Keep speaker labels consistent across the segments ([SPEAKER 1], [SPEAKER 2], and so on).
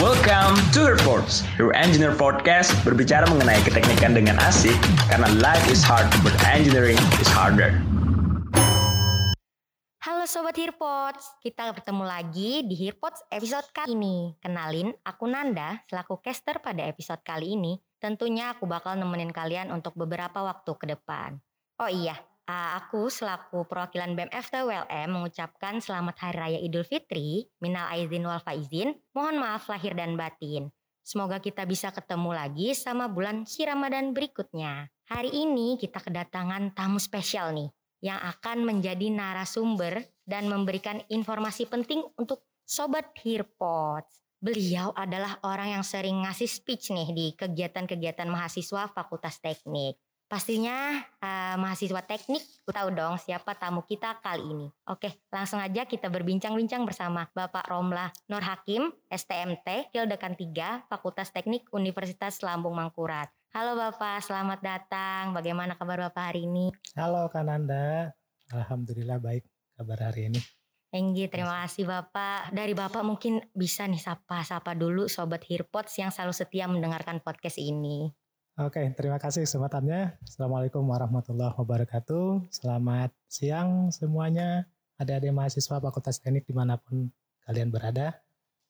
[SPEAKER 1] Welcome to Reports, your engineer podcast berbicara mengenai keteknikan dengan asik karena life is hard but engineering is harder.
[SPEAKER 2] Halo Sobat Hearpods, kita bertemu lagi di Hearpods episode kali ini. Kenalin, aku Nanda selaku caster pada episode kali ini. Tentunya aku bakal nemenin kalian untuk beberapa waktu ke depan. Oh iya, aku selaku perwakilan BEM FTWLM mengucapkan selamat Hari Raya Idul Fitri, minal aizin wal faizin, mohon maaf lahir dan batin. Semoga kita bisa ketemu lagi sama bulan si Ramadan berikutnya. Hari ini kita kedatangan tamu spesial nih yang akan menjadi narasumber dan memberikan informasi penting untuk Sobat Hearpods. Beliau adalah orang yang sering ngasih speech nih di kegiatan-kegiatan mahasiswa Fakultas Teknik. Pastinya uh, mahasiswa teknik tahu dong siapa tamu kita kali ini. Oke, langsung aja kita berbincang-bincang bersama Bapak Romlah Nur Hakim, STMT, Hildekan 3, Fakultas Teknik Universitas Lambung Mangkurat. Halo Bapak, selamat datang. Bagaimana kabar Bapak hari ini?
[SPEAKER 3] Halo Kananda, Alhamdulillah baik kabar hari ini.
[SPEAKER 2] Enggi, terima kasih Bapak. Dari Bapak mungkin bisa nih sapa-sapa dulu Sobat Hearpods yang selalu setia mendengarkan podcast ini.
[SPEAKER 3] Oke, terima kasih kesempatannya. Assalamualaikum warahmatullahi wabarakatuh. Selamat siang semuanya. Adik-adik mahasiswa Fakultas Teknik di mana pun kalian berada.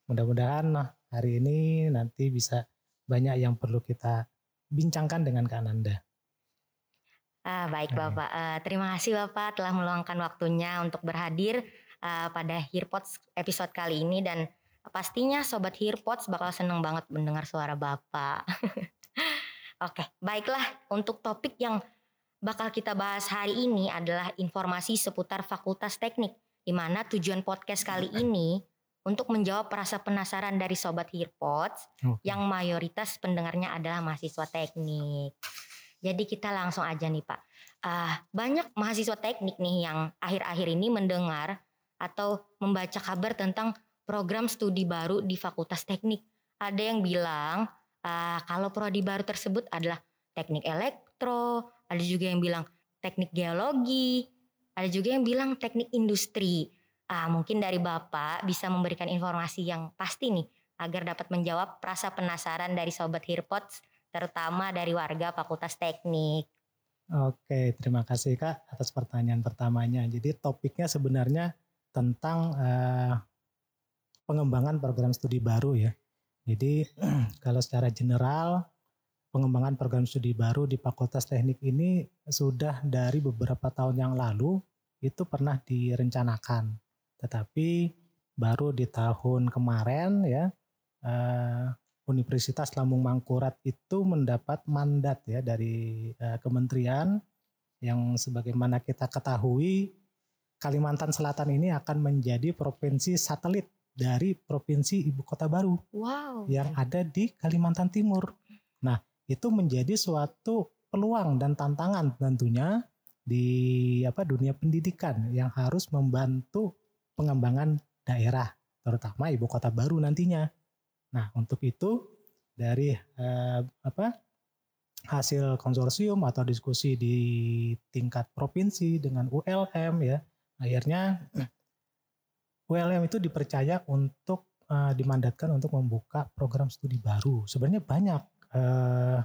[SPEAKER 3] Mudah-mudahan hari ini nanti bisa banyak yang perlu kita bincangkan dengan Kak Nanda.
[SPEAKER 2] Ah, baik Bapak. Uh, terima kasih Bapak telah meluangkan waktunya untuk berhadir uh, pada Hearpods episode kali ini dan pastinya Sobat Hearpods bakal seneng banget mendengar suara Bapak. Oke, baiklah untuk topik yang bakal kita bahas hari ini adalah informasi seputar Fakultas Teknik, di mana tujuan podcast kali ini untuk menjawab rasa penasaran dari Sobat Hearpods okay. yang mayoritas pendengarnya adalah mahasiswa teknik. Jadi kita langsung aja nih Pak. Uh, banyak mahasiswa teknik nih yang akhir-akhir ini mendengar atau membaca kabar tentang program studi baru di Fakultas Teknik. Ada yang bilang uh, kalau prodi baru tersebut adalah teknik elektro, ada juga yang bilang teknik geologi, ada juga yang bilang teknik industri. Uh, mungkin dari Bapak bisa memberikan informasi yang pasti nih agar dapat menjawab rasa penasaran dari Sobat Hearpods terutama dari warga Fakultas Teknik.
[SPEAKER 3] Oke, terima kasih Kak atas pertanyaan pertamanya. Jadi topiknya sebenarnya tentang uh, pengembangan program studi baru ya. Jadi kalau secara general pengembangan program studi baru di Fakultas Teknik ini sudah dari beberapa tahun yang lalu itu pernah direncanakan. Tetapi baru di tahun kemarin ya eh, Universitas Lambung Mangkurat itu mendapat mandat ya dari eh, kementerian yang sebagaimana kita ketahui Kalimantan Selatan ini akan menjadi provinsi satelit dari provinsi ibu kota baru
[SPEAKER 2] wow.
[SPEAKER 3] yang ada di Kalimantan Timur. Nah, itu menjadi suatu peluang dan tantangan tentunya di apa dunia pendidikan yang harus membantu pengembangan daerah terutama ibu kota baru nantinya. Nah, untuk itu dari eh, apa hasil konsorsium atau diskusi di tingkat provinsi dengan ULM ya, akhirnya ULM itu dipercaya untuk uh, dimandatkan untuk membuka program studi baru. Sebenarnya banyak uh,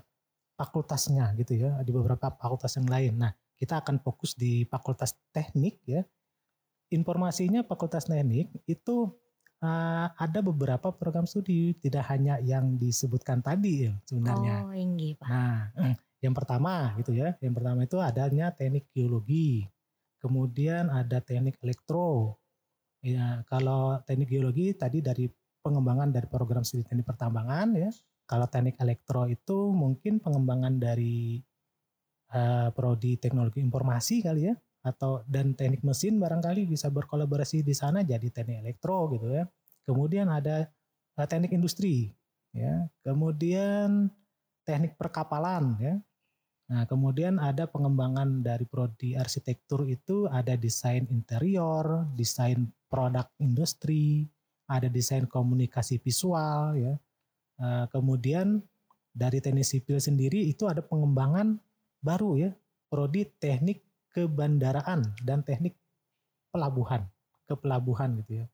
[SPEAKER 3] fakultasnya gitu ya di beberapa fakultas yang lain. Nah, kita akan fokus di fakultas teknik ya. Informasinya fakultas teknik itu uh, ada beberapa program studi, tidak hanya yang disebutkan tadi ya sebenarnya.
[SPEAKER 2] Oh, inggi, Pak.
[SPEAKER 3] Nah, yang pertama gitu ya. Yang pertama itu adanya teknik geologi. Kemudian ada teknik elektro, Ya, kalau teknik geologi tadi dari pengembangan dari program studi teknik pertambangan ya. Kalau teknik elektro itu mungkin pengembangan dari uh, prodi teknologi informasi kali ya atau dan teknik mesin barangkali bisa berkolaborasi di sana jadi teknik elektro gitu ya. Kemudian ada uh, teknik industri ya. Kemudian teknik perkapalan ya. Nah, kemudian ada pengembangan dari prodi arsitektur itu ada desain interior, desain produk industri, ada desain komunikasi visual ya. Uh, kemudian dari teknik sipil sendiri itu ada pengembangan baru ya, prodi teknik kebandaraan dan teknik pelabuhan, ke pelabuhan gitu ya.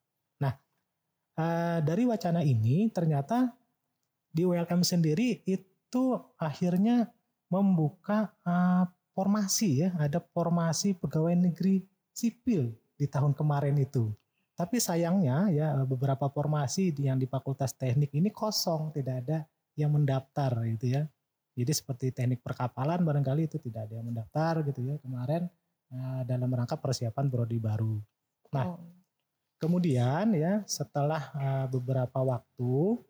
[SPEAKER 3] Nah, uh, dari wacana ini ternyata di ULM sendiri itu akhirnya membuka uh, formasi ya, ada formasi pegawai negeri sipil di tahun kemarin itu. Tapi sayangnya ya beberapa formasi yang di Fakultas Teknik ini kosong, tidak ada yang mendaftar gitu ya. Jadi seperti teknik perkapalan barangkali itu tidak ada yang mendaftar gitu ya kemarin uh, dalam rangka persiapan prodi baru. Nah, oh. kemudian ya setelah uh, beberapa waktu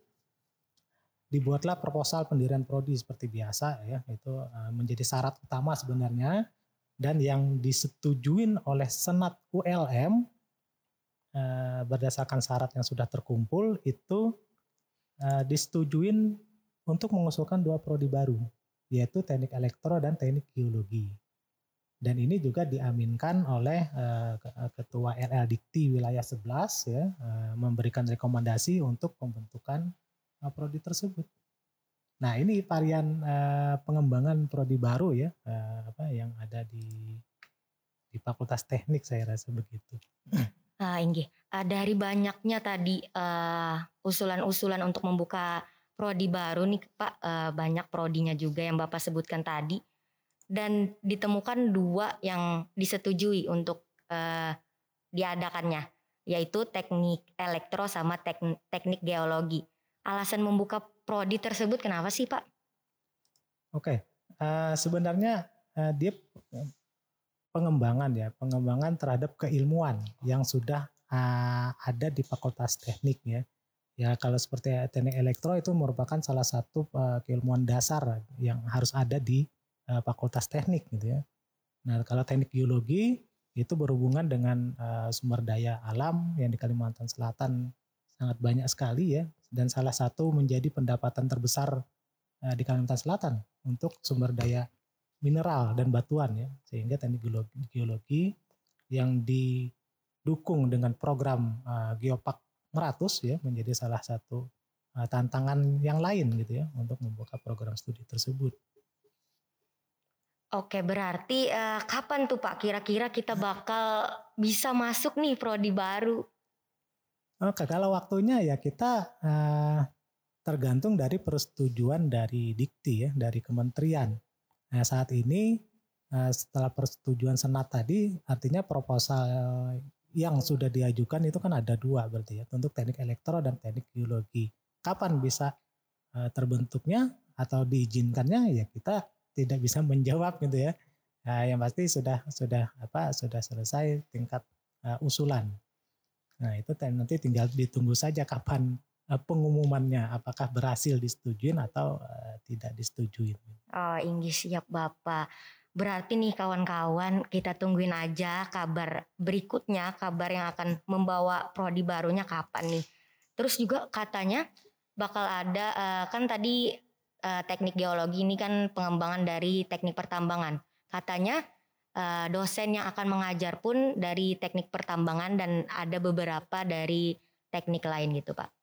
[SPEAKER 3] dibuatlah proposal pendirian prodi seperti biasa ya itu uh, menjadi syarat utama sebenarnya dan yang disetujuin oleh Senat ULM uh, berdasarkan syarat yang sudah terkumpul itu uh, disetujuin untuk mengusulkan dua prodi baru yaitu teknik elektro dan teknik geologi dan ini juga diaminkan oleh uh, ketua RL wilayah 11 ya memberikan rekomendasi untuk pembentukan prodi tersebut. Nah ini varian pengembangan prodi baru ya apa yang ada di di Fakultas Teknik saya rasa begitu.
[SPEAKER 2] Ah, Inggi, uh, dari banyaknya tadi usulan-usulan uh, untuk membuka prodi baru nih Pak, uh, banyak prodinya juga yang Bapak sebutkan tadi dan ditemukan dua yang disetujui untuk uh, diadakannya yaitu teknik elektro sama teknik, teknik geologi alasan membuka prodi tersebut kenapa sih Pak?
[SPEAKER 3] Oke, uh, sebenarnya uh, dia pengembangan ya, pengembangan terhadap keilmuan yang sudah uh, ada di Fakultas Teknik ya. Ya kalau seperti teknik elektro itu merupakan salah satu uh, keilmuan dasar yang harus ada di uh, Fakultas Teknik gitu ya. Nah kalau teknik geologi itu berhubungan dengan uh, sumber daya alam yang di Kalimantan Selatan sangat banyak sekali ya dan salah satu menjadi pendapatan terbesar uh, di Kalimantan Selatan untuk sumber daya mineral dan batuan ya sehingga teknik geologi, geologi yang didukung dengan program uh, Geopark Meratus ya menjadi salah satu uh, tantangan yang lain gitu ya untuk membuka program studi tersebut.
[SPEAKER 2] Oke, berarti uh, kapan tuh Pak kira-kira kita bakal bisa masuk nih prodi baru?
[SPEAKER 3] Oke, kalau waktunya ya kita uh, tergantung dari persetujuan dari Dikti ya, dari kementerian. Nah, saat ini uh, setelah persetujuan senat tadi, artinya proposal yang sudah diajukan itu kan ada dua berarti ya, untuk teknik elektro dan teknik geologi. Kapan bisa uh, terbentuknya atau diizinkannya ya kita tidak bisa menjawab gitu ya. Nah, yang pasti sudah sudah apa sudah selesai tingkat uh, usulan. Nah itu nanti tinggal ditunggu saja kapan pengumumannya apakah berhasil disetujui atau uh, tidak disetujui.
[SPEAKER 2] Oh Inggris siap Bapak. Berarti nih kawan-kawan kita tungguin aja kabar berikutnya kabar yang akan membawa prodi barunya kapan nih. Terus juga katanya bakal ada uh, kan tadi uh, teknik geologi ini kan pengembangan dari teknik pertambangan. Katanya uh, dosen yang akan mengajar pun dari teknik pertambangan dan ada beberapa dari teknik lain gitu Pak.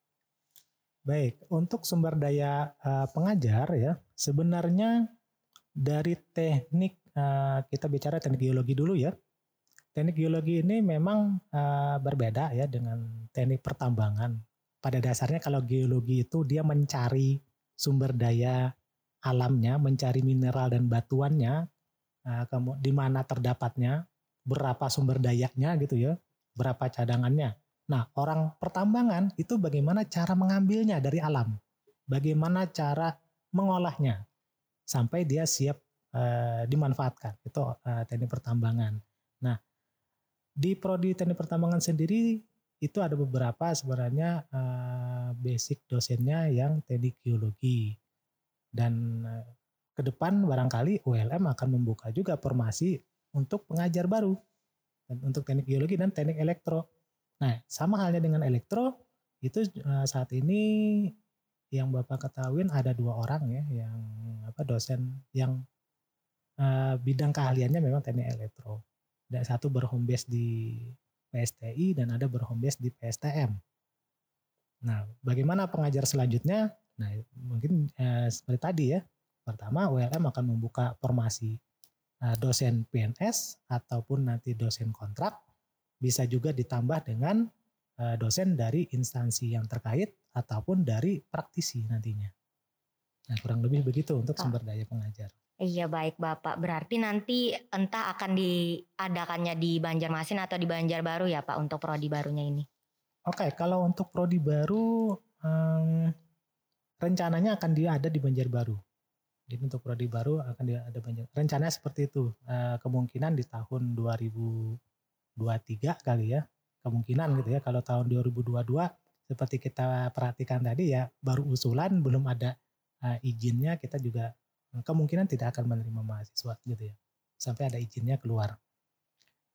[SPEAKER 3] Baik, untuk sumber daya uh, pengajar ya, sebenarnya dari teknik uh, kita bicara teknik geologi dulu ya. Teknik geologi ini memang uh, berbeda ya dengan teknik pertambangan. Pada dasarnya kalau geologi itu dia mencari sumber daya alamnya, mencari mineral dan batuannya, kamu di mana terdapatnya, berapa sumber dayanya gitu ya, berapa cadangannya. Nah, orang pertambangan itu bagaimana cara mengambilnya dari alam, bagaimana cara mengolahnya sampai dia siap uh, dimanfaatkan. Itu uh, teknik pertambangan. Nah, di prodi teknik pertambangan sendiri itu ada beberapa sebenarnya uh, basic dosennya yang teknik geologi dan uh, ke depan barangkali ULM akan membuka juga formasi untuk pengajar baru untuk teknik geologi dan teknik elektro. Nah, sama halnya dengan elektro itu uh, saat ini yang Bapak ketahui ada dua orang ya yang apa dosen yang uh, bidang keahliannya memang teknik elektro. Dan satu berhome di PSTI dan ada berhome di PSTM. Nah, bagaimana pengajar selanjutnya? Nah, mungkin uh, seperti tadi ya, Pertama, ULM akan membuka formasi uh, dosen PNS ataupun nanti dosen kontrak. Bisa juga ditambah dengan uh, dosen dari instansi yang terkait ataupun dari praktisi nantinya. Nah, kurang lebih begitu untuk sumber daya pengajar.
[SPEAKER 2] Iya baik Bapak. Berarti nanti entah akan diadakannya di Banjarmasin atau di Banjarbaru ya Pak untuk prodi barunya ini.
[SPEAKER 3] Oke, kalau untuk prodi baru um, rencananya akan dia ada di Banjarbaru. Jadi untuk prodi baru akan dia ada Banjar. Rencananya seperti itu. Uh, kemungkinan di tahun 2023 kali ya. Kemungkinan gitu ya. Kalau tahun 2022 seperti kita perhatikan tadi ya baru usulan belum ada uh, izinnya kita juga kemungkinan tidak akan menerima mahasiswa gitu ya sampai ada izinnya keluar.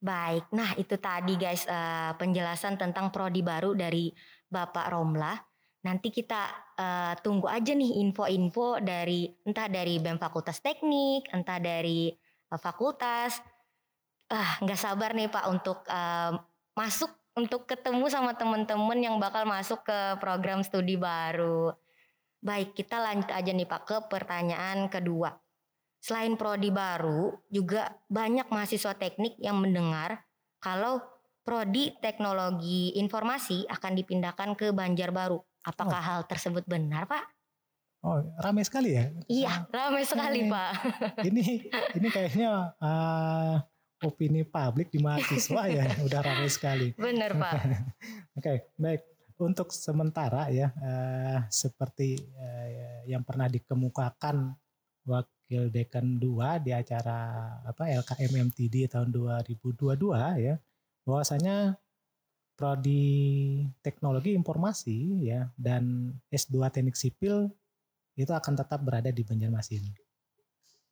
[SPEAKER 2] Baik, nah itu tadi guys uh, penjelasan tentang prodi baru dari Bapak Romla. Nanti kita uh, tunggu aja nih info-info dari entah dari BEM Fakultas Teknik, entah dari uh, fakultas. Ah, nggak sabar nih Pak untuk uh, masuk untuk ketemu sama teman-teman yang bakal masuk ke program studi baru. Baik, kita lanjut aja nih Pak ke pertanyaan kedua. Selain prodi baru, juga banyak mahasiswa teknik yang mendengar kalau prodi teknologi informasi akan dipindahkan ke Banjarbaru. Apakah oh. hal tersebut benar, Pak?
[SPEAKER 3] Oh, ramai sekali ya?
[SPEAKER 2] Iya, ramai sekali, ini, Pak.
[SPEAKER 3] Ini ini kayaknya uh, opini publik di mahasiswa ya, udah ramai sekali.
[SPEAKER 2] Benar, Pak.
[SPEAKER 3] Oke, okay, baik untuk sementara ya uh, seperti uh, yang pernah dikemukakan wakil dekan 2 di acara apa LKM MTD tahun 2022 ya bahwasanya prodi teknologi informasi ya dan S2 teknik sipil itu akan tetap berada di Banjarmasin.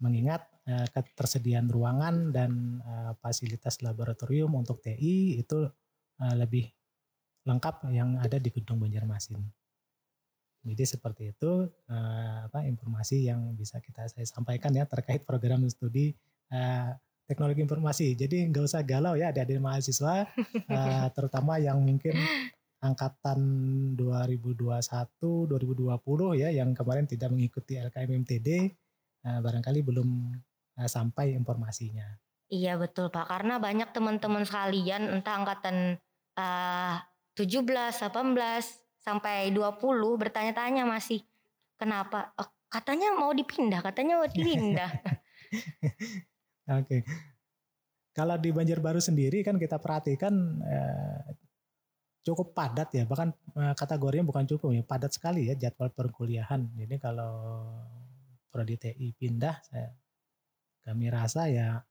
[SPEAKER 3] Mengingat uh, ketersediaan ruangan dan uh, fasilitas laboratorium untuk TI itu uh, lebih lengkap yang ada di gedung Banjarmasin. Jadi seperti itu uh, apa informasi yang bisa kita saya sampaikan ya terkait program studi uh, teknologi informasi. Jadi nggak usah galau ya adik-adik mahasiswa, uh, terutama yang mungkin angkatan 2021, 2020 ya yang kemarin tidak mengikuti LKMMTD, uh, barangkali belum uh, sampai informasinya.
[SPEAKER 2] Iya betul Pak, karena banyak teman-teman sekalian entah angkatan uh, 17, 18 sampai 20 bertanya-tanya masih kenapa? Oh, katanya mau dipindah, katanya mau dipindah.
[SPEAKER 3] Oke. okay. Kalau di Banjarbaru sendiri kan kita perhatikan eh, cukup padat ya, bahkan eh, kategorinya bukan cukup ya, padat sekali ya jadwal perkuliahan. Jadi kalau prodi TI pindah, saya, kami rasa ya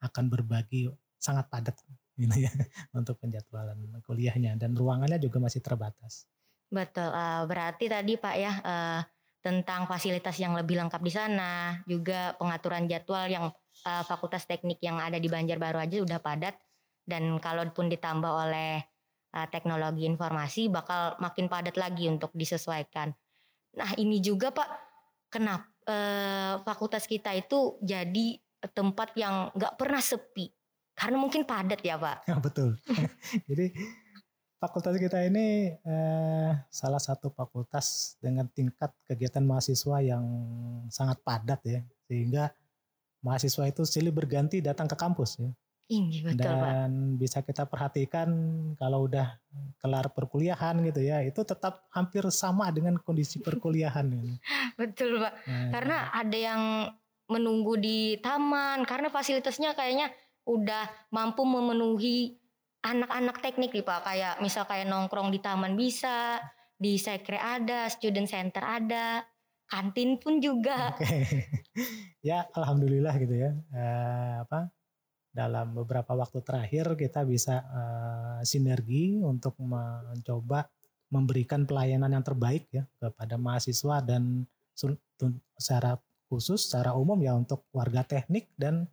[SPEAKER 3] akan berbagi sangat padat gitu ya untuk penjadwalan kuliahnya dan ruangannya juga masih terbatas.
[SPEAKER 2] Betul, uh, berarti tadi Pak ya uh, tentang fasilitas yang lebih lengkap di sana, juga pengaturan jadwal yang uh, Fakultas Teknik yang ada di Banjarbaru aja sudah padat dan kalaupun ditambah oleh uh, teknologi informasi bakal makin padat lagi untuk disesuaikan. Nah ini juga Pak, kenapa uh, fakultas kita itu jadi tempat yang nggak pernah sepi karena mungkin padat ya Pak.
[SPEAKER 3] Ya, betul. Jadi fakultas kita ini eh, salah satu fakultas dengan tingkat kegiatan mahasiswa yang sangat padat ya. Sehingga mahasiswa itu silih berganti datang ke kampus ya.
[SPEAKER 2] Ini betul
[SPEAKER 3] Dan Pak. bisa kita perhatikan kalau udah kelar perkuliahan gitu ya, itu tetap hampir sama dengan kondisi perkuliahan. ini.
[SPEAKER 2] betul Pak. Nah, karena ada yang menunggu di taman karena fasilitasnya kayaknya udah mampu memenuhi anak-anak teknik nih Pak kayak misal kayak nongkrong di taman bisa di sekre ada student center ada kantin pun juga
[SPEAKER 3] okay. ya alhamdulillah gitu ya uh, apa dalam beberapa waktu terakhir kita bisa uh, sinergi untuk mencoba memberikan pelayanan yang terbaik ya kepada mahasiswa dan secara khusus secara umum ya untuk warga teknik dan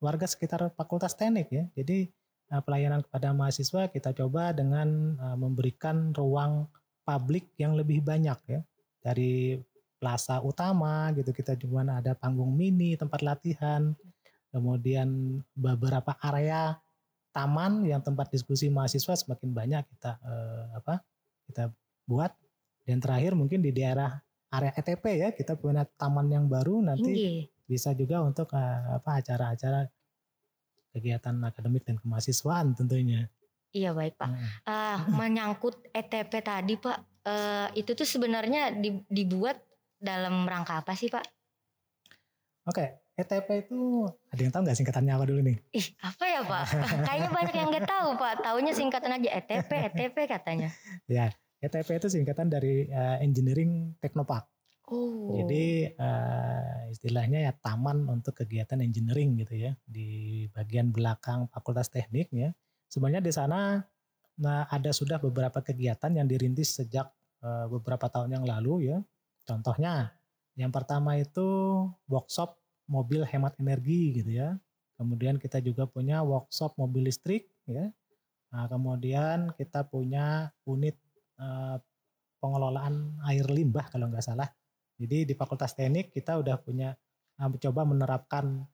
[SPEAKER 3] warga sekitar Fakultas Teknik ya. Jadi uh, pelayanan kepada mahasiswa kita coba dengan uh, memberikan ruang publik yang lebih banyak ya. Dari plaza utama gitu kita cuma ada panggung mini, tempat latihan, kemudian beberapa area taman yang tempat diskusi mahasiswa semakin banyak kita uh, apa kita buat dan terakhir mungkin di daerah area ETP ya kita punya taman yang baru nanti Iyi bisa juga untuk uh, apa acara-acara kegiatan akademik dan kemahasiswaan tentunya.
[SPEAKER 2] Iya baik Pak. Uh, menyangkut ETP tadi Pak, uh, itu tuh sebenarnya dibuat dalam rangka apa sih Pak?
[SPEAKER 3] Oke, okay. ETP itu ada yang tahu nggak singkatannya apa dulu nih?
[SPEAKER 2] Ih, apa ya Pak? Kayaknya banyak yang nggak tahu Pak. Taunya singkatan aja ETP, ETP katanya.
[SPEAKER 3] ya, ETP itu singkatan dari uh, Engineering Technopark. Oh. Jadi uh, istilahnya ya taman untuk kegiatan engineering gitu ya di bagian belakang Fakultas Teknik ya. Sebenarnya di sana nah ada sudah beberapa kegiatan yang dirintis sejak uh, beberapa tahun yang lalu ya. Contohnya yang pertama itu workshop mobil hemat energi gitu ya. Kemudian kita juga punya workshop mobil listrik ya. Nah, kemudian kita punya unit uh, pengelolaan air limbah kalau nggak salah jadi di Fakultas Teknik kita udah punya uh, coba menerapkan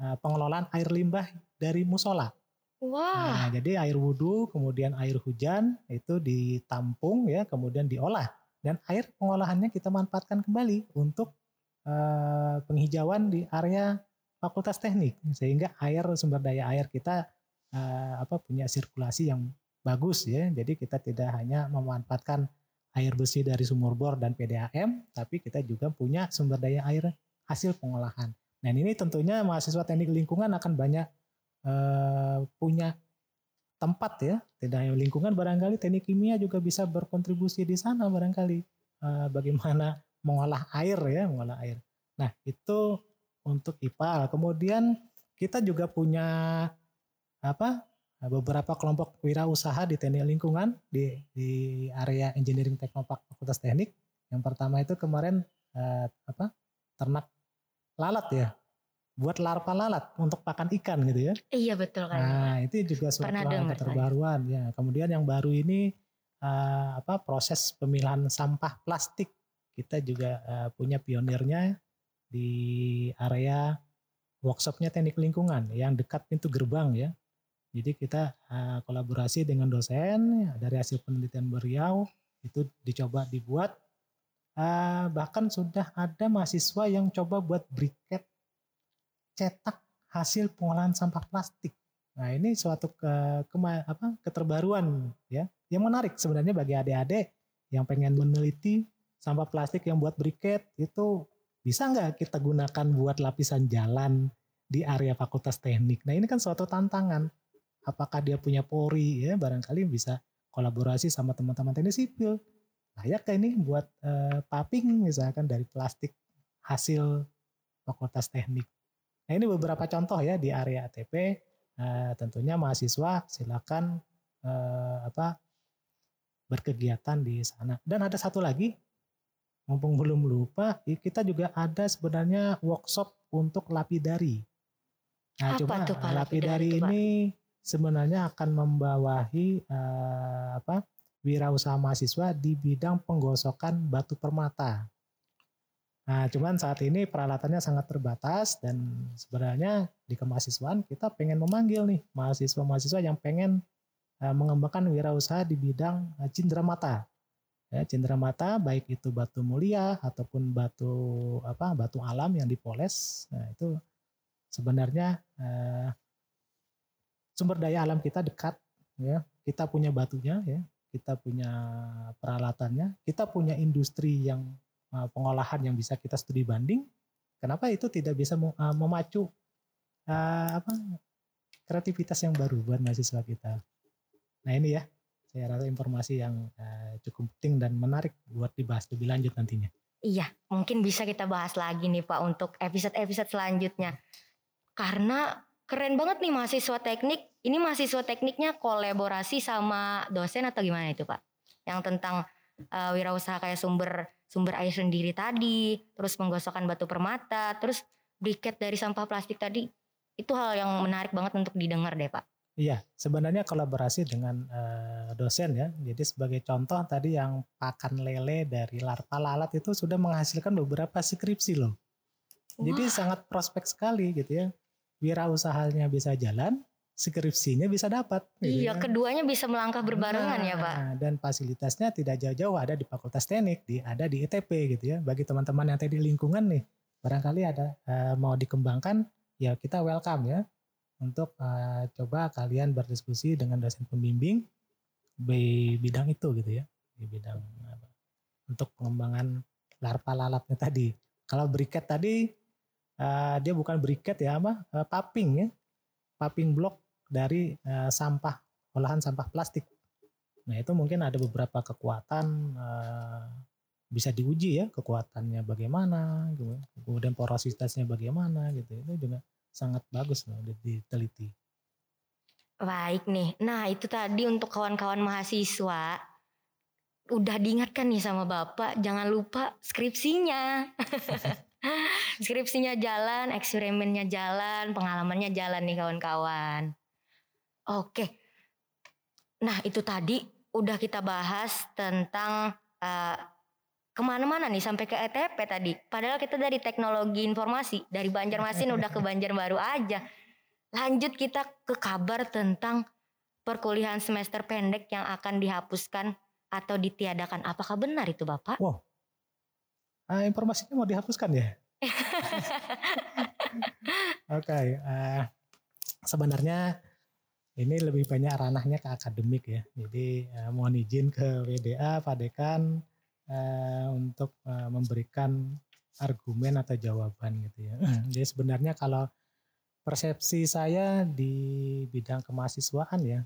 [SPEAKER 3] uh, pengelolaan air limbah dari musola. Wah. Nah, jadi air wudhu, kemudian air hujan itu ditampung ya, kemudian diolah dan air pengolahannya kita manfaatkan kembali untuk uh, penghijauan di area Fakultas Teknik sehingga air sumber daya air kita uh, apa punya sirkulasi yang bagus ya. Jadi kita tidak hanya memanfaatkan air bersih dari sumur bor dan PDAM, tapi kita juga punya sumber daya air hasil pengolahan. Dan ini tentunya mahasiswa teknik lingkungan akan banyak uh, punya tempat ya, tidak hanya lingkungan barangkali teknik kimia juga bisa berkontribusi di sana barangkali bagaimana mengolah air ya, mengolah air. Nah itu untuk IPAL. Kemudian kita juga punya apa beberapa kelompok wirausaha di teknik lingkungan di, di area engineering teknopark fakultas teknik. Yang pertama itu kemarin eh, apa ternak lalat ya, buat larva lalat untuk pakan ikan gitu ya.
[SPEAKER 2] Iya betul kan.
[SPEAKER 3] Nah itu juga suatu hal keterbaruan ya. Kemudian yang baru ini eh, apa proses pemilahan sampah plastik kita juga eh, punya pionirnya di area workshopnya teknik lingkungan yang dekat pintu gerbang ya jadi kita uh, kolaborasi dengan dosen dari hasil penelitian beliau itu dicoba dibuat. Uh, bahkan sudah ada mahasiswa yang coba buat briket cetak hasil pengolahan sampah plastik. Nah ini suatu ke, ke apa, keterbaruan ya yang menarik sebenarnya bagi adik-adik yang pengen meneliti sampah plastik yang buat briket itu bisa nggak kita gunakan buat lapisan jalan di area fakultas teknik. Nah ini kan suatu tantangan. Apakah dia punya pori ya barangkali bisa kolaborasi sama teman-teman teknik sipil. Layak kayak ini buat uh, paping misalkan dari plastik hasil fakultas teknik? Nah ini beberapa contoh ya di area ATP uh, tentunya mahasiswa silakan uh, apa berkegiatan di sana. Dan ada satu lagi mumpung belum lupa kita juga ada sebenarnya workshop untuk lapidari Nah, Apa tuh, Pak, lapidari, lapidari ini sebenarnya akan membawahi uh, apa wirausaha mahasiswa di bidang penggosokan batu permata. Nah, cuman saat ini peralatannya sangat terbatas dan sebenarnya di kemahasiswaan kita pengen memanggil nih mahasiswa-mahasiswa yang pengen uh, mengembangkan wirausaha di bidang uh, cindera mata. Ya, cindera mata baik itu batu mulia ataupun batu apa batu alam yang dipoles. Nah, itu sebenarnya uh, sumber daya alam kita dekat ya. Kita punya batunya ya. Kita punya peralatannya. Kita punya industri yang uh, pengolahan yang bisa kita studi banding. Kenapa itu tidak bisa uh, memacu uh, apa kreativitas yang baru buat mahasiswa kita? Nah ini ya saya rasa informasi yang uh, cukup penting dan menarik buat dibahas lebih lanjut nantinya
[SPEAKER 2] iya mungkin bisa kita bahas lagi nih pak untuk episode-episode selanjutnya karena keren banget nih mahasiswa teknik. Ini mahasiswa tekniknya kolaborasi sama dosen atau gimana itu Pak? Yang tentang uh, wirausaha kayak sumber sumber air sendiri tadi, terus penggosokkan batu permata, terus briket dari sampah plastik tadi. Itu hal yang menarik banget untuk didengar deh Pak.
[SPEAKER 3] Iya, sebenarnya kolaborasi dengan uh, dosen ya. Jadi sebagai contoh tadi yang pakan lele dari larva lalat itu sudah menghasilkan beberapa skripsi loh. Jadi sangat prospek sekali gitu ya wirausahanya bisa jalan, skripsinya bisa dapat.
[SPEAKER 2] Gitu iya, ya. keduanya bisa melangkah berbarengan
[SPEAKER 3] nah,
[SPEAKER 2] ya Pak.
[SPEAKER 3] Dan fasilitasnya tidak jauh-jauh ada di Fakultas Teknik, di ada di ITP gitu ya. Bagi teman-teman yang tadi lingkungan nih, barangkali ada uh, mau dikembangkan, ya kita welcome ya. Untuk uh, coba kalian berdiskusi dengan dosen pembimbing di bidang itu gitu ya di bidang apa, untuk pengembangan larva lalatnya tadi. Kalau briket tadi uh, dia bukan briket ya apa uh, paping ya paping blok dari uh, sampah olahan sampah plastik. Nah itu mungkin ada beberapa kekuatan uh, bisa diuji ya kekuatannya bagaimana, kemudian porositasnya bagaimana gitu. Itu juga sangat bagus loh diteliti.
[SPEAKER 2] Baik nih. Nah, itu tadi untuk kawan-kawan mahasiswa udah diingatkan nih sama Bapak, jangan lupa skripsinya. skripsinya jalan, eksperimennya jalan, pengalamannya jalan nih kawan-kawan. Oke. Nah, itu tadi udah kita bahas tentang uh, ke mana-mana nih sampai ke ETP tadi. Padahal kita dari teknologi informasi dari Banjarmasin udah ke Banjarbaru aja. Lanjut kita ke kabar tentang perkuliahan semester pendek yang akan dihapuskan atau ditiadakan. Apakah benar itu Bapak?
[SPEAKER 3] Wow. Uh, informasinya mau dihapuskan ya? Oke, okay, uh, sebenarnya ini lebih banyak ranahnya ke akademik ya. Jadi uh, mohon izin ke WDA, Pak Dekan, uh, untuk uh, memberikan argumen atau jawaban gitu ya. Jadi sebenarnya kalau persepsi saya di bidang kemahasiswaan ya,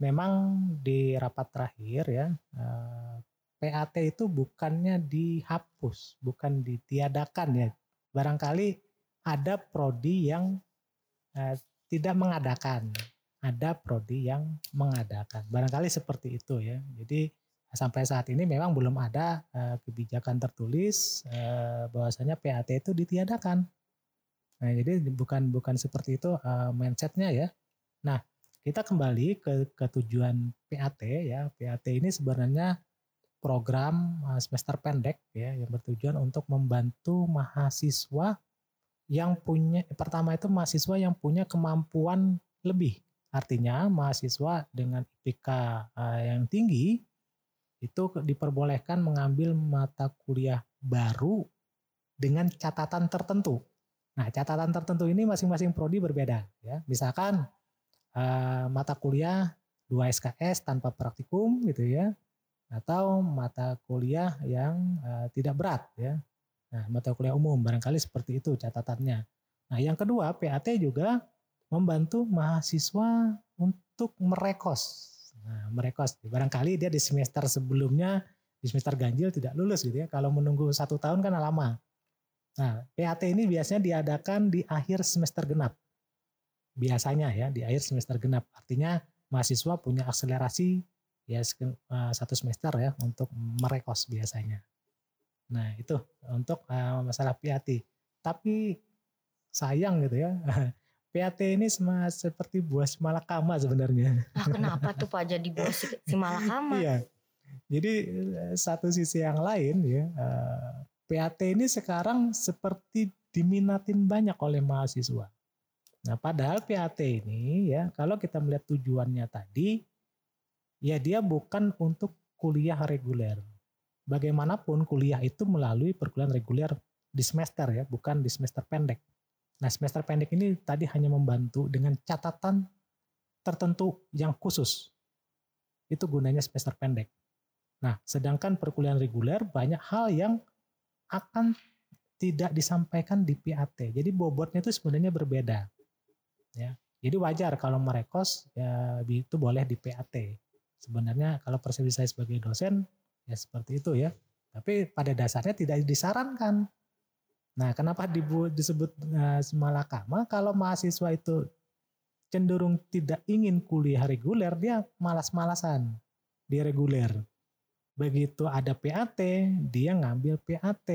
[SPEAKER 3] memang di rapat terakhir ya, uh, PAT itu bukannya dihapus, bukan ditiadakan ya. Barangkali ada prodi yang uh, tidak mengadakan, ada prodi yang mengadakan. Barangkali seperti itu ya. Jadi sampai saat ini memang belum ada uh, kebijakan tertulis uh, bahwasanya PAT itu ditiadakan. Nah, jadi bukan bukan seperti itu uh, mindsetnya ya. Nah, kita kembali ke, ke tujuan PAT ya. PAT ini sebenarnya program semester pendek ya yang bertujuan untuk membantu mahasiswa yang punya pertama itu mahasiswa yang punya kemampuan lebih. Artinya mahasiswa dengan IPK yang tinggi itu diperbolehkan mengambil mata kuliah baru dengan catatan tertentu. Nah, catatan tertentu ini masing-masing prodi berbeda ya. Misalkan uh, mata kuliah 2 SKS tanpa praktikum gitu ya. Atau mata kuliah yang uh, tidak berat ya. Nah, mata kuliah umum barangkali seperti itu catatannya. Nah, yang kedua PAT juga membantu mahasiswa untuk merekos Nah, mereka barangkali dia di semester sebelumnya di semester ganjil tidak lulus gitu ya. Kalau menunggu satu tahun kan lama. Nah, PAT ini biasanya diadakan di akhir semester genap. Biasanya ya di akhir semester genap. Artinya mahasiswa punya akselerasi ya eh, satu semester ya untuk merekos biasanya. Nah itu untuk uh, masalah PAT. Tapi sayang gitu ya PAT ini sama seperti buah simalakama sebenarnya.
[SPEAKER 2] Nah, kenapa tuh Pak jadi buah simalakama?
[SPEAKER 3] iya. Jadi eh, satu sisi yang lain ya, eh, PAT ini sekarang seperti diminatin banyak oleh mahasiswa. Nah, padahal PAT ini ya, kalau kita melihat tujuannya tadi, ya dia bukan untuk kuliah reguler. Bagaimanapun kuliah itu melalui perkuliahan reguler di semester ya, bukan di semester pendek. Nah semester pendek ini tadi hanya membantu dengan catatan tertentu yang khusus. Itu gunanya semester pendek. Nah sedangkan perkuliahan reguler banyak hal yang akan tidak disampaikan di PAT. Jadi bobotnya itu sebenarnya berbeda. Ya. Jadi wajar kalau merekos ya itu boleh di PAT. Sebenarnya kalau persepsi saya sebagai dosen ya seperti itu ya. Tapi pada dasarnya tidak disarankan Nah, kenapa disebut uh, semalakama? Kalau mahasiswa itu cenderung tidak ingin kuliah reguler, dia malas-malasan di reguler. Begitu ada PAT, dia ngambil PAT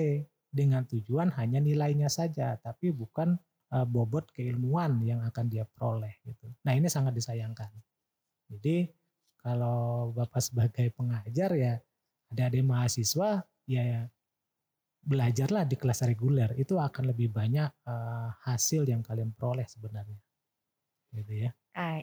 [SPEAKER 3] dengan tujuan hanya nilainya saja, tapi bukan uh, bobot keilmuan yang akan dia peroleh gitu. Nah, ini sangat disayangkan. Jadi, kalau Bapak sebagai pengajar ya ada adik mahasiswa ya belajarlah di kelas reguler itu akan lebih banyak uh, hasil yang kalian peroleh sebenarnya gitu ya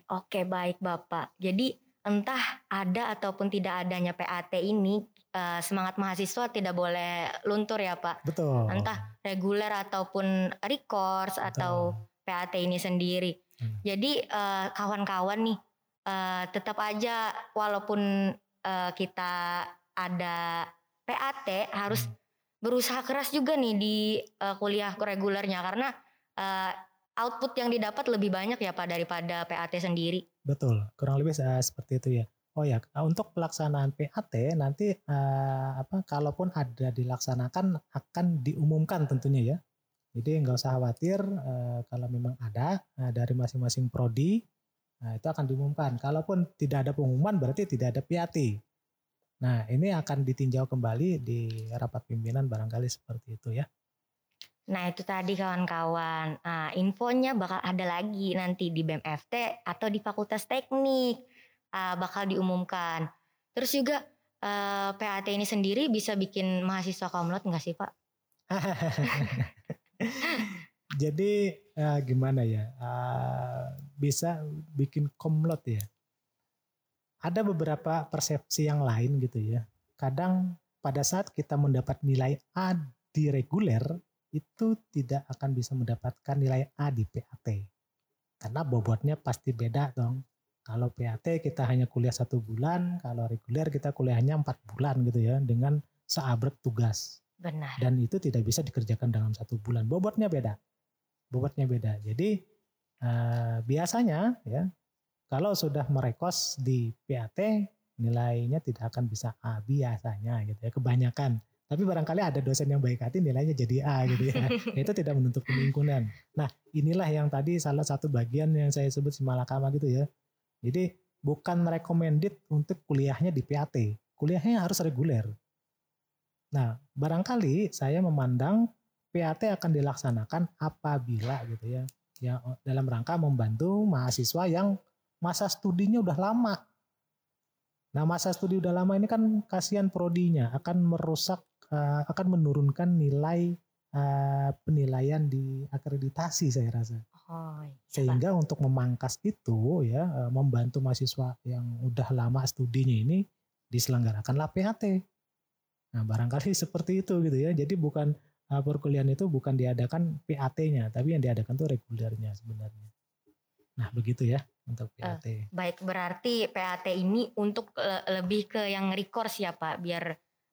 [SPEAKER 2] oke okay, baik bapak jadi entah ada ataupun tidak adanya PAT ini uh, semangat mahasiswa tidak boleh luntur ya pak
[SPEAKER 3] betul
[SPEAKER 2] entah reguler ataupun recourse betul. atau PAT ini sendiri
[SPEAKER 3] Hmm.
[SPEAKER 2] Jadi eh, kawan-kawan nih eh, tetap aja walaupun eh, kita ada PAT harus
[SPEAKER 3] Hmm.
[SPEAKER 2] Berusaha keras juga nih di eh, kuliah regulernya karena eh, output yang didapat lebih banyak ya Pak daripada PAT sendiri.
[SPEAKER 3] Betul, kurang lebih eh, seperti itu ya. Oh ya, eh, untuk pelaksanaan PAT nanti eh, apa kalaupun ada dilaksanakan akan diumumkan tentunya ya. Jadi nggak usah khawatir eh, kalau memang ada eh, dari masing-masing prodi nah, itu akan diumumkan. Kalaupun tidak ada pengumuman berarti tidak ada PAT. Nah ini akan ditinjau kembali di rapat pimpinan barangkali seperti itu ya.
[SPEAKER 2] Nah itu tadi kawan-kawan. Nah, infonya bakal ada lagi nanti di BMFT atau di Fakultas Teknik Ah, bakal diumumkan. Terus juga eh, PAT ini sendiri bisa bikin mahasiswa komlot nggak sih Pak?
[SPEAKER 3] Jadi eh, gimana ya? Eh, bisa bikin komlot ya. Ada beberapa persepsi yang lain gitu ya. Kadang pada saat kita mendapat nilai A di reguler itu tidak akan bisa mendapatkan nilai A di PAT. Karena bobotnya pasti beda dong. Kalau PAT kita hanya kuliah satu bulan, kalau reguler kita kuliahnya empat bulan gitu ya dengan seabrek tugas
[SPEAKER 2] Benar.
[SPEAKER 3] dan itu tidak bisa dikerjakan dalam satu bulan. Bobotnya beda, bobotnya beda. Jadi eh, biasanya ya kalau sudah merekos di PAT nilainya tidak akan bisa A biasanya gitu ya kebanyakan. Tapi barangkali ada dosen yang baik hati nilainya jadi A gitu ya. itu tidak menutup kemungkinan. Nah inilah yang tadi salah satu bagian yang saya sebut si malakama gitu ya. Jadi bukan recommended untuk kuliahnya di PAT. Kuliahnya harus reguler. Nah, barangkali saya memandang PAT akan dilaksanakan apabila gitu ya, ya dalam rangka membantu mahasiswa yang masa studinya udah lama. Nah, masa studi udah lama ini kan kasihan prodinya akan merusak eh, akan menurunkan nilai eh, penilaian di akreditasi saya rasa.
[SPEAKER 2] Oh, iya.
[SPEAKER 3] Sehingga untuk memangkas itu ya eh, membantu mahasiswa yang udah lama studinya ini diselenggarakanlah PAT. Nah, barangkali seperti itu gitu ya. Jadi bukan eh, perkuliahan itu bukan diadakan PAT-nya, tapi yang diadakan tuh regulernya sebenarnya. Nah, begitu ya untuk PAT.
[SPEAKER 2] Baik berarti PAT ini untuk le- lebih ke yang recourse ya Pak, biar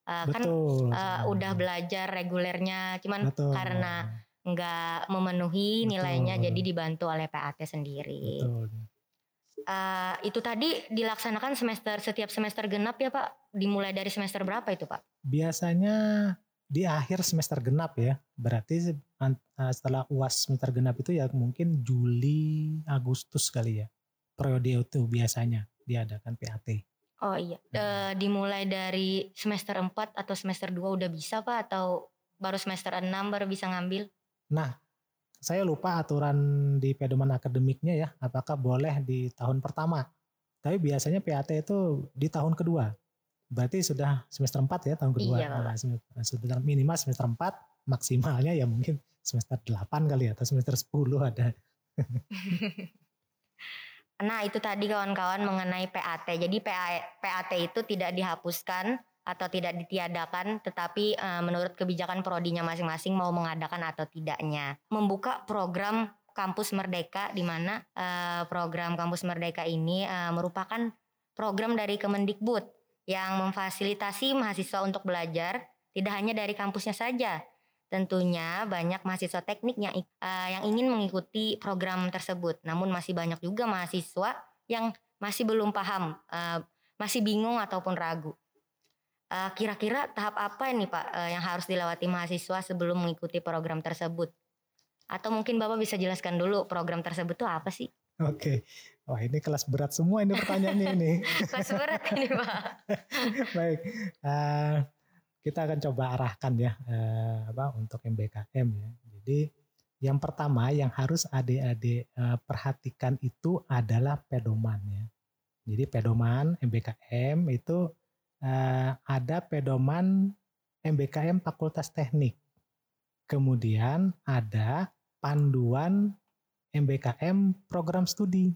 [SPEAKER 2] eh, kan
[SPEAKER 3] Betul.
[SPEAKER 2] eh, udah belajar regulernya, cuman
[SPEAKER 3] Betul.
[SPEAKER 2] karena nggak memenuhi nilainya
[SPEAKER 3] Betul.
[SPEAKER 2] jadi dibantu oleh PAT sendiri.
[SPEAKER 3] Betul.
[SPEAKER 2] Eh, itu tadi dilaksanakan semester setiap semester genap ya Pak? Dimulai dari semester berapa itu Pak?
[SPEAKER 3] Biasanya di akhir semester genap ya. Berarti eh, setelah UAS semester genap itu ya mungkin Juli, Agustus kali ya. Periode itu biasanya diadakan PAT.
[SPEAKER 2] Oh iya. Eh, dimulai dari semester 4 atau semester 2 udah bisa Pak atau baru semester 6 baru bisa ngambil?
[SPEAKER 3] Nah, saya lupa aturan di pedoman akademiknya ya, apakah boleh di tahun pertama. Tapi biasanya PAT itu di tahun kedua. Berarti sudah semester 4 ya tahun kedua.
[SPEAKER 2] Iya.
[SPEAKER 3] Nah, semester minimal semester 4, maksimalnya ya mungkin semester 8 kali ya, atau semester 10 ada.
[SPEAKER 2] Nah itu tadi kawan-kawan mengenai PAT. Jadi PA PAT itu tidak dihapuskan atau tidak ditiadakan, tetapi eh, menurut kebijakan prodinya masing-masing mau mengadakan atau tidaknya. Membuka program Kampus Merdeka di mana eh, program Kampus Merdeka ini eh, merupakan program dari Kemendikbud yang memfasilitasi mahasiswa untuk belajar tidak hanya dari kampusnya saja. Tentunya banyak mahasiswa teknik yang eh, yang ingin mengikuti program tersebut. Namun masih banyak juga mahasiswa yang masih belum paham, eh, masih bingung ataupun ragu. Eh, Kira-kira tahap apa ini Pak eh, yang harus dilewati mahasiswa sebelum mengikuti program tersebut? Atau mungkin Bapak bisa jelaskan dulu program tersebut itu apa sih?
[SPEAKER 3] Oke. Wah ini kelas berat semua ini pertanyaannya ini.
[SPEAKER 2] Kelas berat ini Pak.
[SPEAKER 3] Baik. Eh, kita akan coba arahkan ya eh, apa untuk MBKM ya. Jadi yang pertama yang harus adik-adik eh, perhatikan itu adalah pedoman ya. Jadi pedoman MBKM itu eh, ada pedoman MBKM Fakultas Teknik. Kemudian ada panduan MBKM program studi.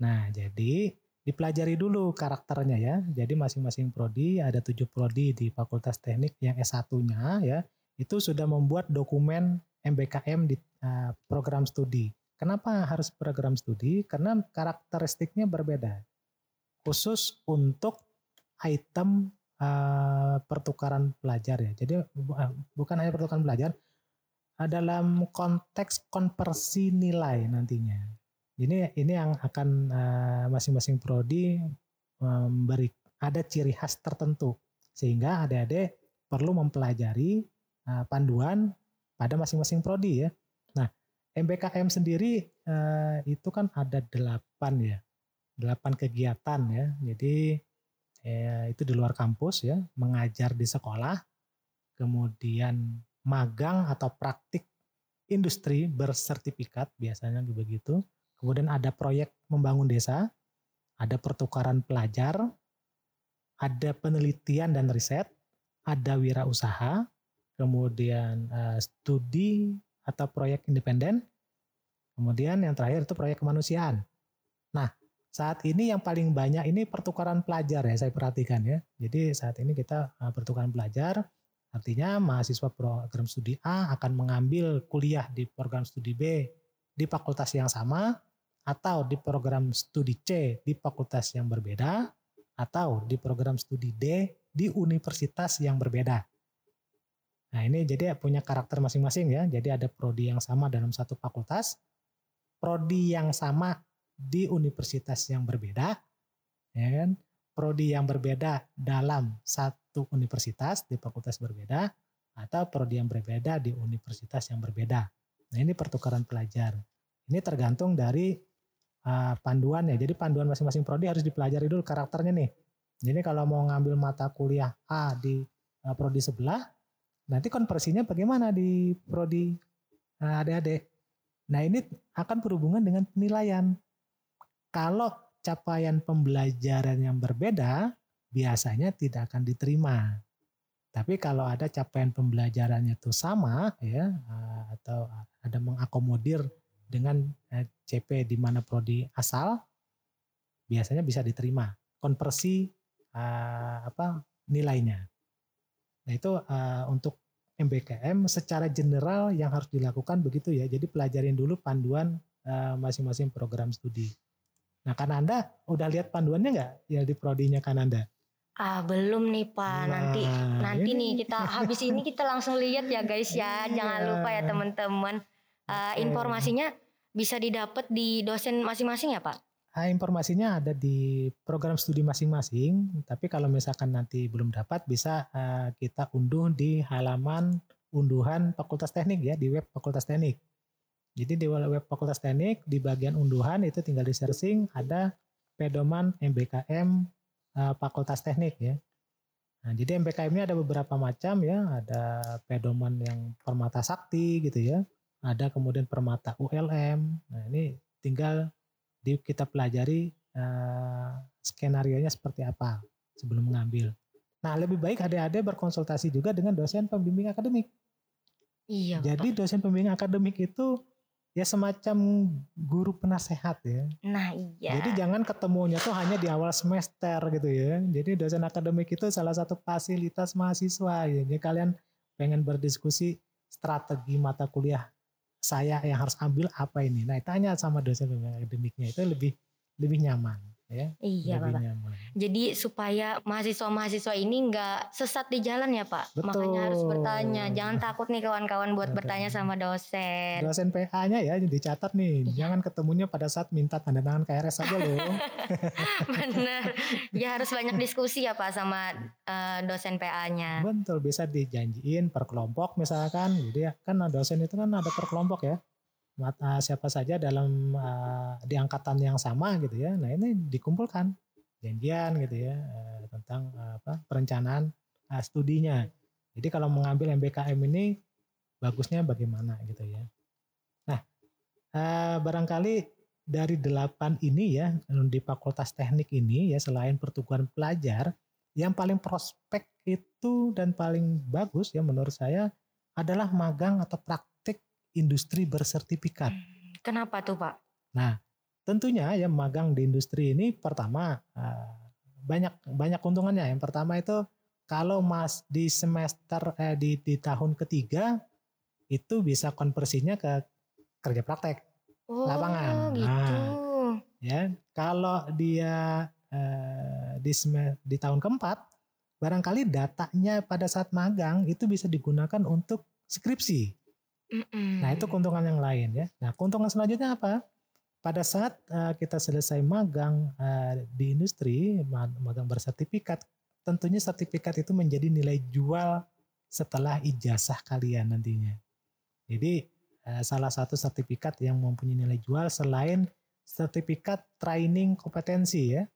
[SPEAKER 3] Nah, jadi dipelajari dulu karakternya ya. Jadi masing-masing prodi ada tujuh prodi di Fakultas Teknik yang S1-nya ya itu sudah membuat dokumen MBKM di uh, program studi. Kenapa harus program studi? Karena karakteristiknya berbeda. Khusus untuk item uh, pertukaran pelajar ya. Jadi uh, bukan hanya pertukaran pelajar, dalam konteks konversi nilai nantinya. Ini ini yang akan masing-masing uh, prodi memberi ada ciri khas tertentu sehingga adik-adik perlu mempelajari uh, panduan pada masing-masing prodi ya. Nah, MBKM sendiri uh, itu kan ada delapan ya, delapan kegiatan ya. Jadi ya, itu di luar kampus ya, mengajar di sekolah, kemudian magang atau praktik industri bersertifikat biasanya begitu. Kemudian ada proyek membangun desa, ada pertukaran pelajar, ada penelitian dan riset, ada wirausaha, kemudian uh, studi atau proyek independen, kemudian yang terakhir itu proyek kemanusiaan. Nah, saat ini yang paling banyak ini pertukaran pelajar ya saya perhatikan ya. Jadi saat ini kita uh, pertukaran pelajar artinya mahasiswa program studi A akan mengambil kuliah di program studi B di fakultas yang sama atau di program studi C di fakultas yang berbeda atau di program studi D di universitas yang berbeda. Nah ini jadi punya karakter masing-masing ya. Jadi ada prodi yang sama dalam satu fakultas, prodi yang sama di universitas yang berbeda, ya kan? Prodi yang berbeda dalam satu universitas di fakultas berbeda, atau prodi yang berbeda di universitas yang berbeda. Nah ini pertukaran pelajar. Ini tergantung dari uh, panduan ya. Jadi panduan masing-masing prodi harus dipelajari dulu karakternya nih. Jadi kalau mau ngambil mata kuliah A di uh, prodi sebelah, nanti konversinya bagaimana di prodi uh, adik-adik. Nah ini akan berhubungan dengan penilaian. Kalau capaian pembelajaran yang berbeda, biasanya tidak akan diterima. Tapi kalau ada capaian pembelajarannya itu sama ya eh, atau ada mengakomodir dengan eh, CP di mana prodi asal, biasanya bisa diterima. Konversi uh, apa nilainya. Nah itu uh, untuk MBKM secara general yang harus dilakukan begitu ya. Jadi pelajarin dulu panduan masing-masing uh, program studi. Nah, kan Anda udah lihat panduannya nggak ya di prodinya kan Anda?
[SPEAKER 2] Ah belum nih Pak. Nah, nanti nanti ini. nih kita habis ini kita langsung lihat ya guys ya. Iya. Jangan lupa ya teman-teman. Uh, informasinya bisa didapat di dosen masing-masing ya Pak?
[SPEAKER 3] Ah, informasinya ada di program studi masing-masing. Tapi kalau misalkan nanti belum dapat, bisa uh, kita unduh di halaman unduhan Fakultas Teknik ya di web Fakultas Teknik. Jadi di web Fakultas Teknik di bagian unduhan itu tinggal di searching ada pedoman MBKM uh, eh, Fakultas Teknik ya. Nah, jadi MBKM ini ada beberapa macam ya, ada pedoman yang permata sakti gitu ya. Ada kemudian permata ULM. Nah, ini tinggal di, kita pelajari uh, skenario-nya seperti apa sebelum mengambil. Nah, lebih baik adik-adik berkonsultasi juga dengan dosen pembimbing akademik.
[SPEAKER 2] Iya.
[SPEAKER 3] Jadi dosen pembimbing akademik itu ya semacam guru penasehat ya.
[SPEAKER 2] Nah iya.
[SPEAKER 3] Jadi jangan ketemunya tuh hanya di awal semester gitu ya. Jadi dosen akademik itu salah satu fasilitas mahasiswa ya. Jadi kalian pengen berdiskusi strategi mata kuliah saya yang harus ambil apa ini. Nah tanya sama dosen akademiknya itu lebih lebih nyaman ya.
[SPEAKER 2] Iya Pak. Jadi supaya mahasiswa-mahasiswa ini nggak sesat di jalan ya Pak. Betul. Makanya harus bertanya. Jangan takut nih kawan-kawan buat Betul. bertanya sama dosen.
[SPEAKER 3] Dosen PA-nya ya dicatat nih. Iya. Jangan ketemunya pada saat minta tanda tangan KRS aja loh.
[SPEAKER 2] Bener. Ya harus banyak diskusi ya Pak sama uh, dosen PA-nya.
[SPEAKER 3] Betul. Bisa dijanjiin per kelompok misalkan. Jadi kan dosen itu kan ada per kelompok ya mata siapa saja dalam uh, di angkatan yang sama gitu ya. Nah ini dikumpulkan janjian gitu ya uh, tentang uh, apa perencanaan uh, studinya. Jadi kalau mengambil MBKM ini bagusnya bagaimana gitu ya. Nah uh, barangkali dari delapan ini ya di Fakultas Teknik ini ya selain pertukaran pelajar yang paling prospek itu dan paling bagus ya menurut saya adalah magang atau praktik industri bersertifikat.
[SPEAKER 2] Kenapa tuh Pak?
[SPEAKER 3] Nah, tentunya ya magang di industri ini pertama eh, banyak banyak keuntungannya. Yang pertama itu kalau mas di semester eh, di di tahun ketiga itu bisa konversinya ke kerja praktek.
[SPEAKER 2] Oh,
[SPEAKER 3] lapangan.
[SPEAKER 2] gitu.
[SPEAKER 3] Nah, ya kalau dia eh, di di tahun keempat barangkali datanya pada saat magang itu bisa digunakan untuk skripsi.
[SPEAKER 2] Mm-mm.
[SPEAKER 3] Nah itu keuntungan yang lain ya. Nah keuntungan selanjutnya apa? Pada saat eh, kita selesai magang eh, di industri, ma- magang bersertifikat, tentunya sertifikat itu menjadi nilai jual setelah ijazah kalian nantinya. Jadi eh, salah satu sertifikat yang mempunyai nilai jual selain sertifikat training kompetensi ya.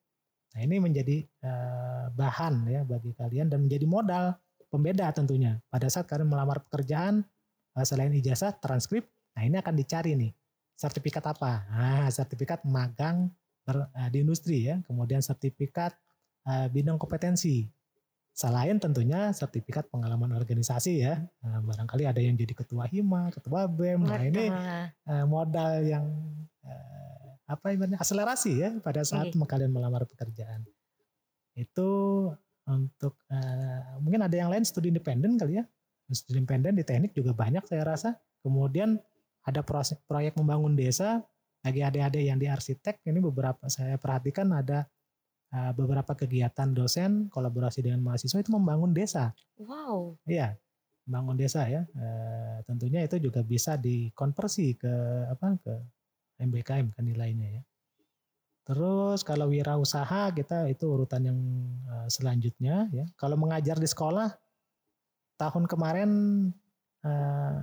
[SPEAKER 3] Nah ini menjadi eh, bahan ya bagi kalian dan menjadi modal pembeda tentunya. Pada saat kalian melamar pekerjaan selain ijazah transkrip, nah ini akan dicari nih sertifikat apa? Nah sertifikat magang ber- eh, di industri ya. Kemudian sertifikat eh, bidang kompetensi. Selain tentunya sertifikat pengalaman organisasi ya. Nah, barangkali ada yang jadi ketua hima, ketua bem. Nah ini eh, modal yang eh, apa ibaratnya akselerasi ya pada saat
[SPEAKER 2] Oke.
[SPEAKER 3] kalian melamar pekerjaan. Itu untuk eh, mungkin ada yang lain studi independen kali ya. Independen di teknik juga banyak saya rasa. Kemudian ada proses proyek membangun desa bagi adik-adik yang di arsitek ini beberapa saya perhatikan ada eh, beberapa kegiatan dosen kolaborasi dengan mahasiswa itu membangun desa.
[SPEAKER 2] Wow.
[SPEAKER 3] Iya, bangun desa ya. Eh, tentunya itu juga bisa dikonversi ke apa ke MBKM kan nilainya ya. Terus kalau wirausaha kita itu urutan yang eh, selanjutnya ya. Kalau mengajar di sekolah tahun kemarin eh,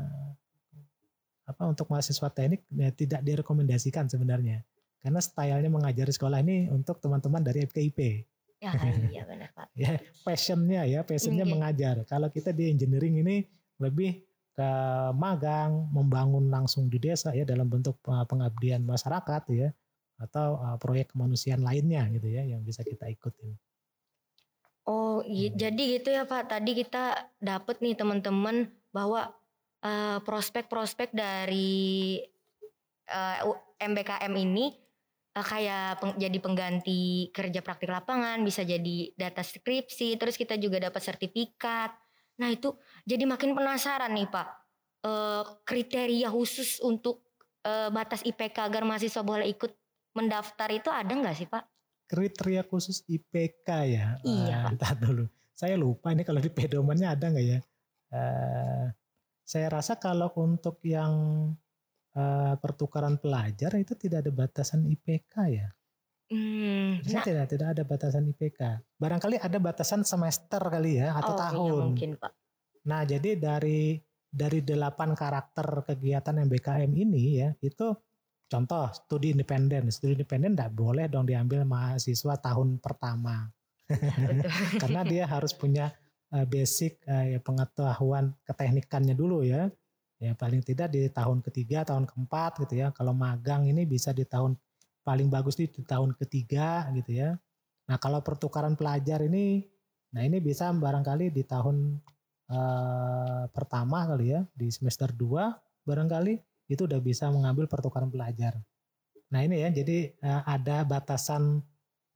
[SPEAKER 3] apa untuk mahasiswa teknik ya, tidak direkomendasikan sebenarnya. Karena stylenya mengajar di sekolah ini untuk teman-teman dari FKIP
[SPEAKER 2] Ya iya benar Pak.
[SPEAKER 3] ya passionnya ya passionnya
[SPEAKER 2] Oke.
[SPEAKER 3] mengajar kalau kita di engineering ini lebih ke magang membangun langsung di desa ya dalam bentuk uh, pengabdian masyarakat ya atau uh, proyek kemanusiaan lainnya gitu ya yang bisa kita ikutin.
[SPEAKER 2] Jadi gitu ya Pak. Tadi kita dapet nih teman-teman bahwa eh, prospek-prospek dari eh, U- MBKM ini eh, kayak peng- jadi pengganti kerja praktik lapangan, bisa jadi data skripsi, terus kita juga dapat sertifikat. Nah itu jadi makin penasaran nih Pak. Eh, kriteria khusus untuk eh, batas IPK agar mahasiswa boleh ikut mendaftar itu ada nggak sih Pak?
[SPEAKER 3] Kriteria khusus IPK ya
[SPEAKER 2] Iya,
[SPEAKER 3] ntar dulu saya lupa ini kalau di pedomannya ada nggak ya Eh, saya rasa kalau untuk yang eh, pertukaran pelajar itu tidak ada batasan IPK ya
[SPEAKER 2] Hmm,
[SPEAKER 3] Saya
[SPEAKER 2] nah,
[SPEAKER 3] tidak tidak ada batasan IPK. Barangkali ada batasan semester kali ya atau
[SPEAKER 2] oh, iya,
[SPEAKER 3] tahun.
[SPEAKER 2] mungkin Pak.
[SPEAKER 3] Nah, jadi dari dari delapan karakter kegiatan MBKM ini ya, itu contoh studi independen. Studi independen tidak boleh dong diambil mahasiswa tahun pertama. Karena dia harus punya eh, basic eh, ya, pengetahuan keteknikannya dulu ya. Ya paling tidak di tahun ketiga, tahun keempat gitu ya. Kalau magang ini bisa di tahun paling bagus di tahun ketiga gitu ya. Nah kalau pertukaran pelajar ini, nah ini bisa barangkali di tahun eh, pertama kali ya, di semester 2 barangkali itu udah bisa mengambil pertukaran pelajar. Nah ini ya, jadi eh, ada batasan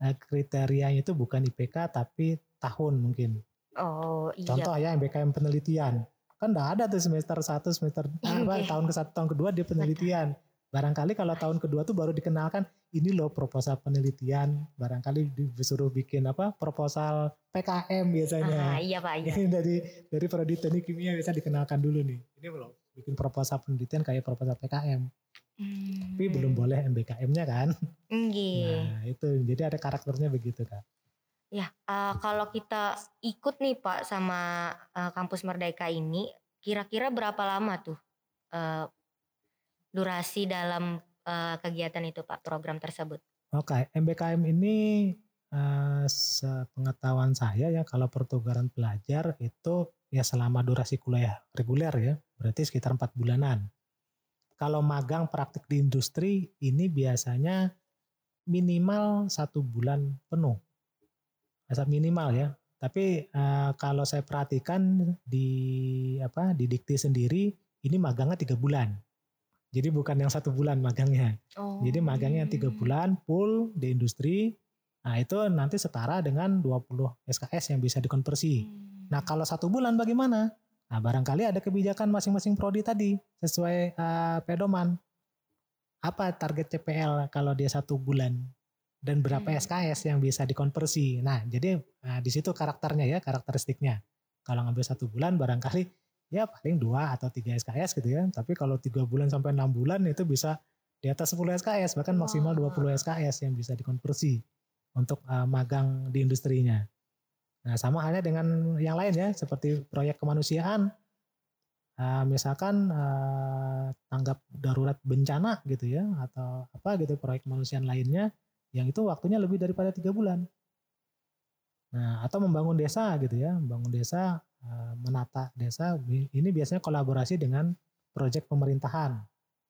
[SPEAKER 3] eh, kriterianya itu bukan IPK tapi tahun mungkin.
[SPEAKER 2] Oh iya.
[SPEAKER 3] Contoh ya MBKM penelitian. Kan udah ada tuh semester 1, semester apa,
[SPEAKER 2] Oke.
[SPEAKER 3] tahun ke satu, tahun kedua dia penelitian. Barangkali kalau tahun kedua tuh baru dikenalkan ini loh proposal penelitian. Barangkali disuruh bikin apa proposal PKM biasanya.
[SPEAKER 2] Ah, iya Pak, iya.
[SPEAKER 3] Ini dari dari prodi teknik kimia bisa dikenalkan dulu nih. Ini belum bikin proposal penelitian kayak proposal PKM.
[SPEAKER 2] Hmm.
[SPEAKER 3] Tapi belum boleh MBKM-nya kan.
[SPEAKER 2] Nggih.
[SPEAKER 3] Nah, itu jadi ada karakternya begitu, Kak.
[SPEAKER 2] Ya, eh, kalau kita ikut nih Pak sama eh, kampus Merdeka ini, kira-kira berapa lama tuh eh, durasi dalam eh, kegiatan itu Pak, program tersebut?
[SPEAKER 3] Oke, MBKM ini eh, sepengetahuan saya ya kalau pertukaran pelajar itu ya selama durasi kuliah reguler ya, berarti sekitar empat bulanan. Kalau magang praktik di industri ini biasanya minimal satu bulan penuh, Masa minimal ya. Tapi eh, kalau saya perhatikan di apa di dikti sendiri ini magangnya tiga bulan. Jadi bukan yang satu bulan magangnya.
[SPEAKER 2] Oh.
[SPEAKER 3] Jadi magangnya yang tiga bulan full di industri. Nah itu nanti setara dengan 20 SKS yang bisa dikonversi.
[SPEAKER 2] Hmm.
[SPEAKER 3] Nah kalau satu bulan bagaimana? Nah barangkali ada kebijakan masing-masing prodi tadi sesuai eh, pedoman. apa target CPL kalau dia satu bulan dan berapa
[SPEAKER 2] Hmm.
[SPEAKER 3] SKS yang bisa dikonversi. Nah, jadi nah, di situ karakternya ya, karakteristiknya. Kalau ngambil satu bulan barangkali ya paling dua atau tiga SKS gitu ya. Tapi kalau tiga bulan sampai enam bulan itu bisa di atas 10 SKS bahkan maksimal
[SPEAKER 2] Wah.
[SPEAKER 3] 20 SKS yang bisa dikonversi untuk uh, magang di industrinya. Nah, sama halnya dengan yang lain ya, seperti proyek kemanusiaan. Uh, misalkan uh, tanggap darurat bencana gitu ya, atau apa gitu proyek kemanusiaan lainnya, yang itu waktunya lebih daripada tiga bulan. Nah, atau membangun desa gitu ya, membangun desa, uh, menata desa, ini biasanya kolaborasi dengan proyek pemerintahan.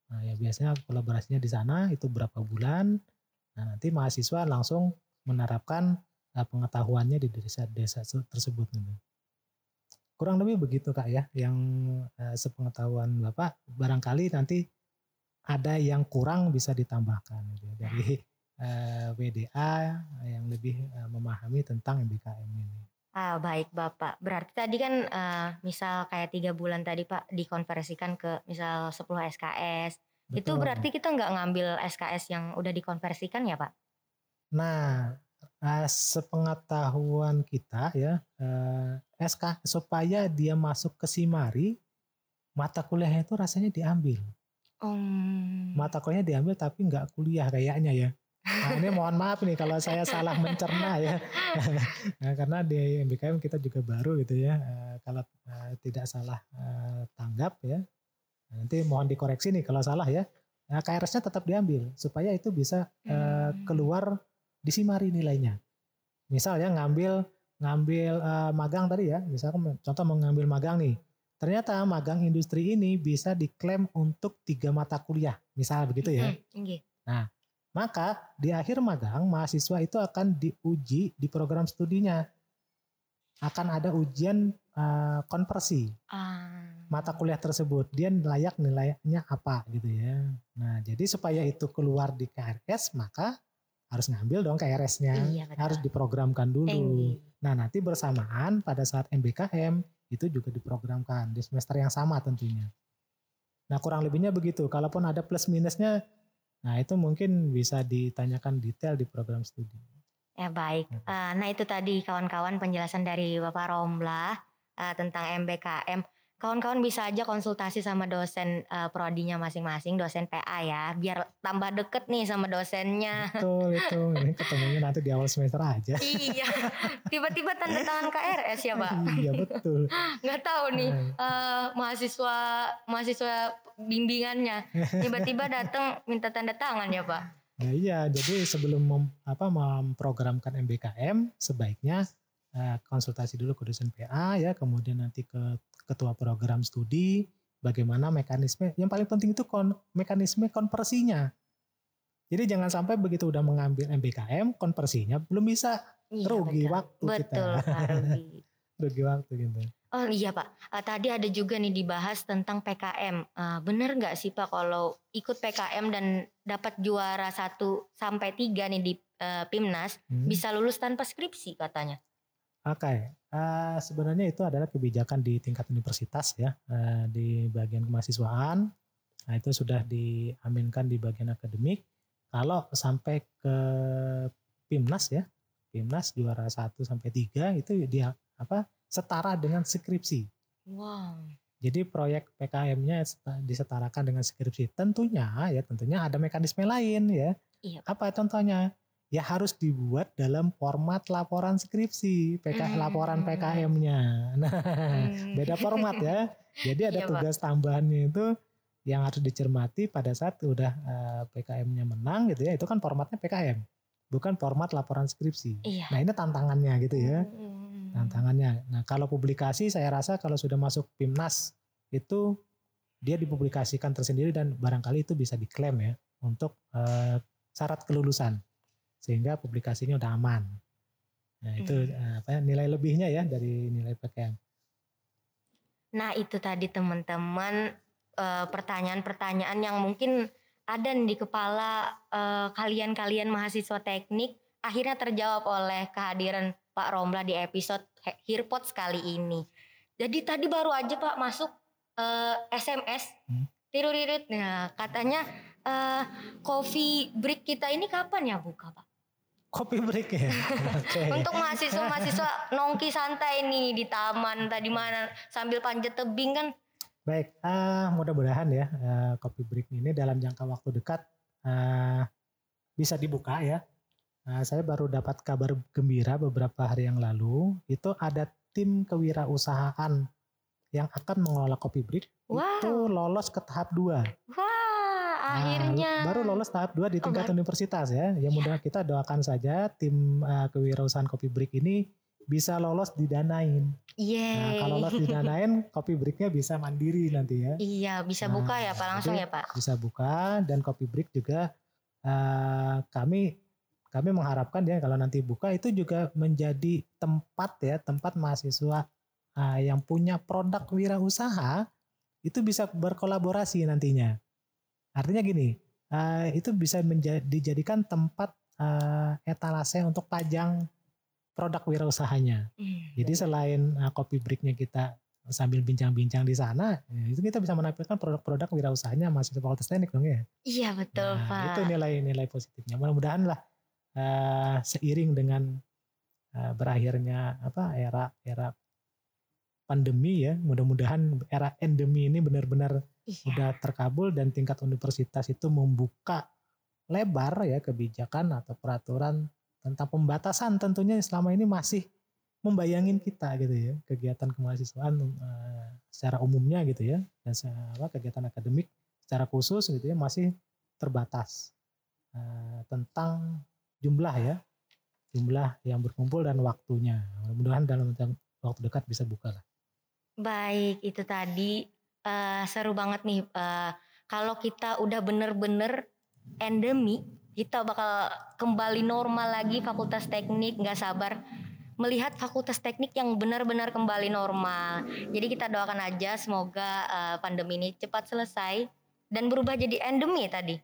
[SPEAKER 3] Nah, ya biasanya kolaborasinya di sana itu berapa bulan. Nah, nanti mahasiswa langsung menerapkan pengetahuannya di desa-desa tersebut gitu. Kurang lebih begitu Kak ya, yang uh, sepengetahuan Bapak barangkali nanti ada yang kurang bisa ditambahkan gitu, ya, dari uh, WDA yang lebih uh, memahami tentang MBKM ini.
[SPEAKER 2] Ah baik Bapak. Berarti tadi kan uh, misal kayak tiga bulan tadi Pak dikonversikan ke misal 10 SKS. Itu
[SPEAKER 3] Betul.
[SPEAKER 2] berarti kita nggak ngambil SKS yang udah dikonversikan ya Pak?
[SPEAKER 3] Nah, uh, sepengetahuan kita ya, uh, SK supaya dia masuk ke Simari, mata kuliahnya itu rasanya diambil.
[SPEAKER 2] Um,
[SPEAKER 3] Mata kuliahnya diambil tapi nggak kuliah kayaknya ya. Nah, ini mohon maaf nih kalau saya salah mencerna ya. nah, karena di MBKM kita juga baru gitu ya. Uh, kalau uh, tidak salah uh, tanggap ya. Nanti mohon dikoreksi nih kalau salah ya. Nah, KRS-nya tetap diambil supaya itu bisa uh, keluar di Simari nilainya. Misal ya ngambil ngambil uh, magang tadi ya, misalkan contoh mengambil magang nih. Ternyata magang industri ini bisa diklaim untuk tiga mata kuliah, misal begitu ya.
[SPEAKER 2] nggih.
[SPEAKER 3] Maka di akhir magang mahasiswa itu akan diuji di program studinya. Akan ada ujian uh, konversi
[SPEAKER 2] Ah.
[SPEAKER 3] mata kuliah tersebut. Dia layak nilainya apa gitu ya. Nah jadi supaya itu keluar di KRS maka harus ngambil dong KRS-nya.
[SPEAKER 2] Iya, betul.
[SPEAKER 3] harus diprogramkan dulu.
[SPEAKER 2] Tinggi.
[SPEAKER 3] Nah nanti bersamaan pada saat MBKM itu juga diprogramkan di semester yang sama tentunya. Nah kurang lebihnya begitu. Kalaupun ada plus minusnya, nah itu mungkin bisa ditanyakan detail di program studi.
[SPEAKER 2] Ya baik. Eh, nah itu tadi kawan-kawan penjelasan dari Bapak Romlah eh, tentang MBKM. Kawan-kawan bisa aja konsultasi sama dosen eh, prodinya masing-masing, dosen PA ya, biar tambah deket nih sama dosennya.
[SPEAKER 3] Betul itu. Ini ketemunya nanti di awal semester aja.
[SPEAKER 2] iya, tiba-tiba tanda tangan KRS ya Pak.
[SPEAKER 3] iya betul.
[SPEAKER 2] Nggak tahu nih eh, mahasiswa mahasiswa bimbingannya tiba-tiba datang minta tanda tangan ya Pak.
[SPEAKER 3] Nah iya, jadi sebelum mem- apa memprogramkan MBKM sebaiknya eh, konsultasi dulu ke dosen PA ya, kemudian nanti ke ketua program studi, bagaimana mekanisme. Yang paling penting itu kon, mekanisme konversinya. Jadi jangan sampai begitu udah mengambil MBKM, konversinya belum bisa
[SPEAKER 2] Iya,
[SPEAKER 3] rugi
[SPEAKER 2] betul.
[SPEAKER 3] waktu
[SPEAKER 2] Betul,
[SPEAKER 3] kita.
[SPEAKER 2] Pak Rugi.
[SPEAKER 3] rugi waktu gitu.
[SPEAKER 2] Oh iya Pak, Eh, tadi ada juga nih dibahas tentang PKM. Eh, bener nggak sih Pak kalau ikut PKM dan dapat juara 1 sampai 3 nih di eh, PIMNAS
[SPEAKER 3] Hmm.
[SPEAKER 2] bisa lulus tanpa skripsi katanya.
[SPEAKER 3] Oke, eh, sebenarnya itu adalah kebijakan di tingkat universitas ya, eh, di bagian kemahasiswaan. Nah itu sudah diaminkan di bagian akademik. Kalau sampai ke PIMNAS ya, PIMNAS juara 1 sampai 3 itu dia apa setara dengan skripsi.
[SPEAKER 2] Wow.
[SPEAKER 3] Jadi proyek PKM-nya seta- disetarakan dengan skripsi. Tentunya ya tentunya ada mekanisme lain ya.
[SPEAKER 2] Iya.
[SPEAKER 3] Apa contohnya? Ya harus dibuat dalam format laporan skripsi, PK,
[SPEAKER 2] Hmm.
[SPEAKER 3] laporan PKM-nya. Nah,
[SPEAKER 2] Hmm.
[SPEAKER 3] beda format ya. Jadi ada
[SPEAKER 2] Iya, Pak.
[SPEAKER 3] tugas tambahannya itu yang harus dicermati pada saat udah eh, PKM-nya menang gitu ya. Itu kan formatnya PKM, bukan format laporan skripsi.
[SPEAKER 2] Iya.
[SPEAKER 3] Nah ini tantangannya gitu ya
[SPEAKER 2] Hmm.
[SPEAKER 3] tantangannya. Nah, kalau publikasi saya rasa kalau sudah masuk PIMNAS itu dia dipublikasikan tersendiri dan barangkali itu bisa diklaim ya untuk eh, syarat kelulusan sehingga publikasinya udah aman. Nah, itu
[SPEAKER 2] Hmm.
[SPEAKER 3] eh, apa ya, nilai lebihnya ya dari nilai PKM.
[SPEAKER 2] Nah itu tadi teman-teman eh, pertanyaan-pertanyaan yang mungkin ada di kepala eh, kalian-kalian mahasiswa teknik akhirnya terjawab oleh kehadiran Pak Romla di episode Hearpods kali ini. Jadi tadi baru aja Pak masuk SMS
[SPEAKER 3] Hmm.
[SPEAKER 2] tiruririt. Nah katanya uh, coffee break kita ini kapan ya buka Pak?
[SPEAKER 3] Kopi break ya.
[SPEAKER 2] okay. Untuk mahasiswa-mahasiswa nongki santai nih di taman tadi mana sambil panjat tebing kan.
[SPEAKER 3] Baik, uh, mudah-mudahan ya uh, kopi break ini dalam jangka waktu dekat uh, bisa dibuka ya. Uh, saya baru dapat kabar gembira beberapa hari yang lalu itu ada tim kewirausahaan yang akan mengelola kopi break wow. itu lolos ke tahap dua.
[SPEAKER 2] Wow akhirnya
[SPEAKER 3] baru lolos tahap 2 di tingkat oh, universitas ya. Ya mudah ya. kita doakan saja tim uh, kewirausahaan Kopi Break ini bisa lolos didanain.
[SPEAKER 2] Iya.
[SPEAKER 3] Nah, kalau lolos didanain, Kopi Breaknya bisa mandiri nanti ya.
[SPEAKER 2] Iya, bisa nah, buka ya Pak langsung ya Pak.
[SPEAKER 3] Bisa buka dan Kopi Break juga uh, kami kami mengharapkan ya kalau nanti buka itu juga menjadi tempat ya tempat mahasiswa uh, yang punya produk wirausaha itu bisa berkolaborasi nantinya. Artinya gini, uh, itu bisa menjadi, dijadikan tempat uh, etalase untuk pajang produk wirausahanya. Hmm. Jadi selain uh, kopi breaknya kita sambil bincang-bincang di sana, ya, itu kita bisa menampilkan produk-produk wirausahanya masih fakultas teknik dong ya.
[SPEAKER 2] Iya betul nah, Pak.
[SPEAKER 3] Itu nilai-nilai positifnya. Mudah-mudahan lah uh, seiring dengan uh, berakhirnya apa era era pandemi ya, mudah-mudahan era endemi ini benar-benar iya. udah terkabul dan tingkat universitas itu membuka lebar ya kebijakan atau peraturan tentang pembatasan tentunya selama ini masih membayangin kita gitu ya kegiatan kemahasiswaan uh, secara umumnya gitu ya dan apa kegiatan akademik secara khusus gitu ya masih terbatas uh, tentang jumlah ya jumlah yang berkumpul dan waktunya mudah-mudahan dalam waktu dekat bisa buka lah.
[SPEAKER 2] Baik itu tadi uh, seru banget nih. Uh, kalau kita udah bener-bener endemi, kita bakal kembali normal lagi fakultas teknik. Nggak sabar melihat fakultas teknik yang benar-benar kembali normal. Jadi kita doakan aja semoga uh, pandemi ini cepat selesai dan berubah jadi endemi tadi.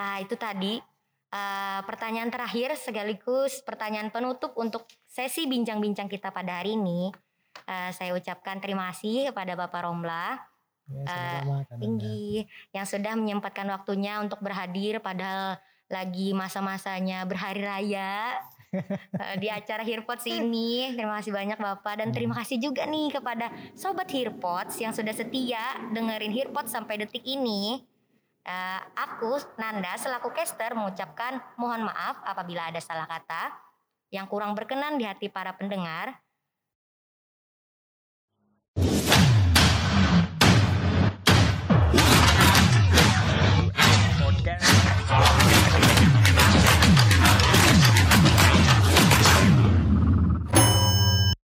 [SPEAKER 2] Ah itu tadi uh, pertanyaan terakhir sekaligus pertanyaan penutup untuk sesi bincang-bincang kita pada hari ini. Uh, saya ucapkan terima kasih kepada Bapak Romla Ya, uh, tinggi yang sudah menyempatkan waktunya untuk berhadir padahal lagi masa-masanya berhari raya uh, di acara Hearpods ini. Terima kasih banyak Bapak dan terima hmm. kasih juga nih kepada sobat Hearpods yang sudah setia dengerin Hearpods sampai detik ini. Uh, aku Nanda selaku caster mengucapkan mohon maaf apabila ada salah kata yang kurang berkenan di hati para pendengar. Yeah.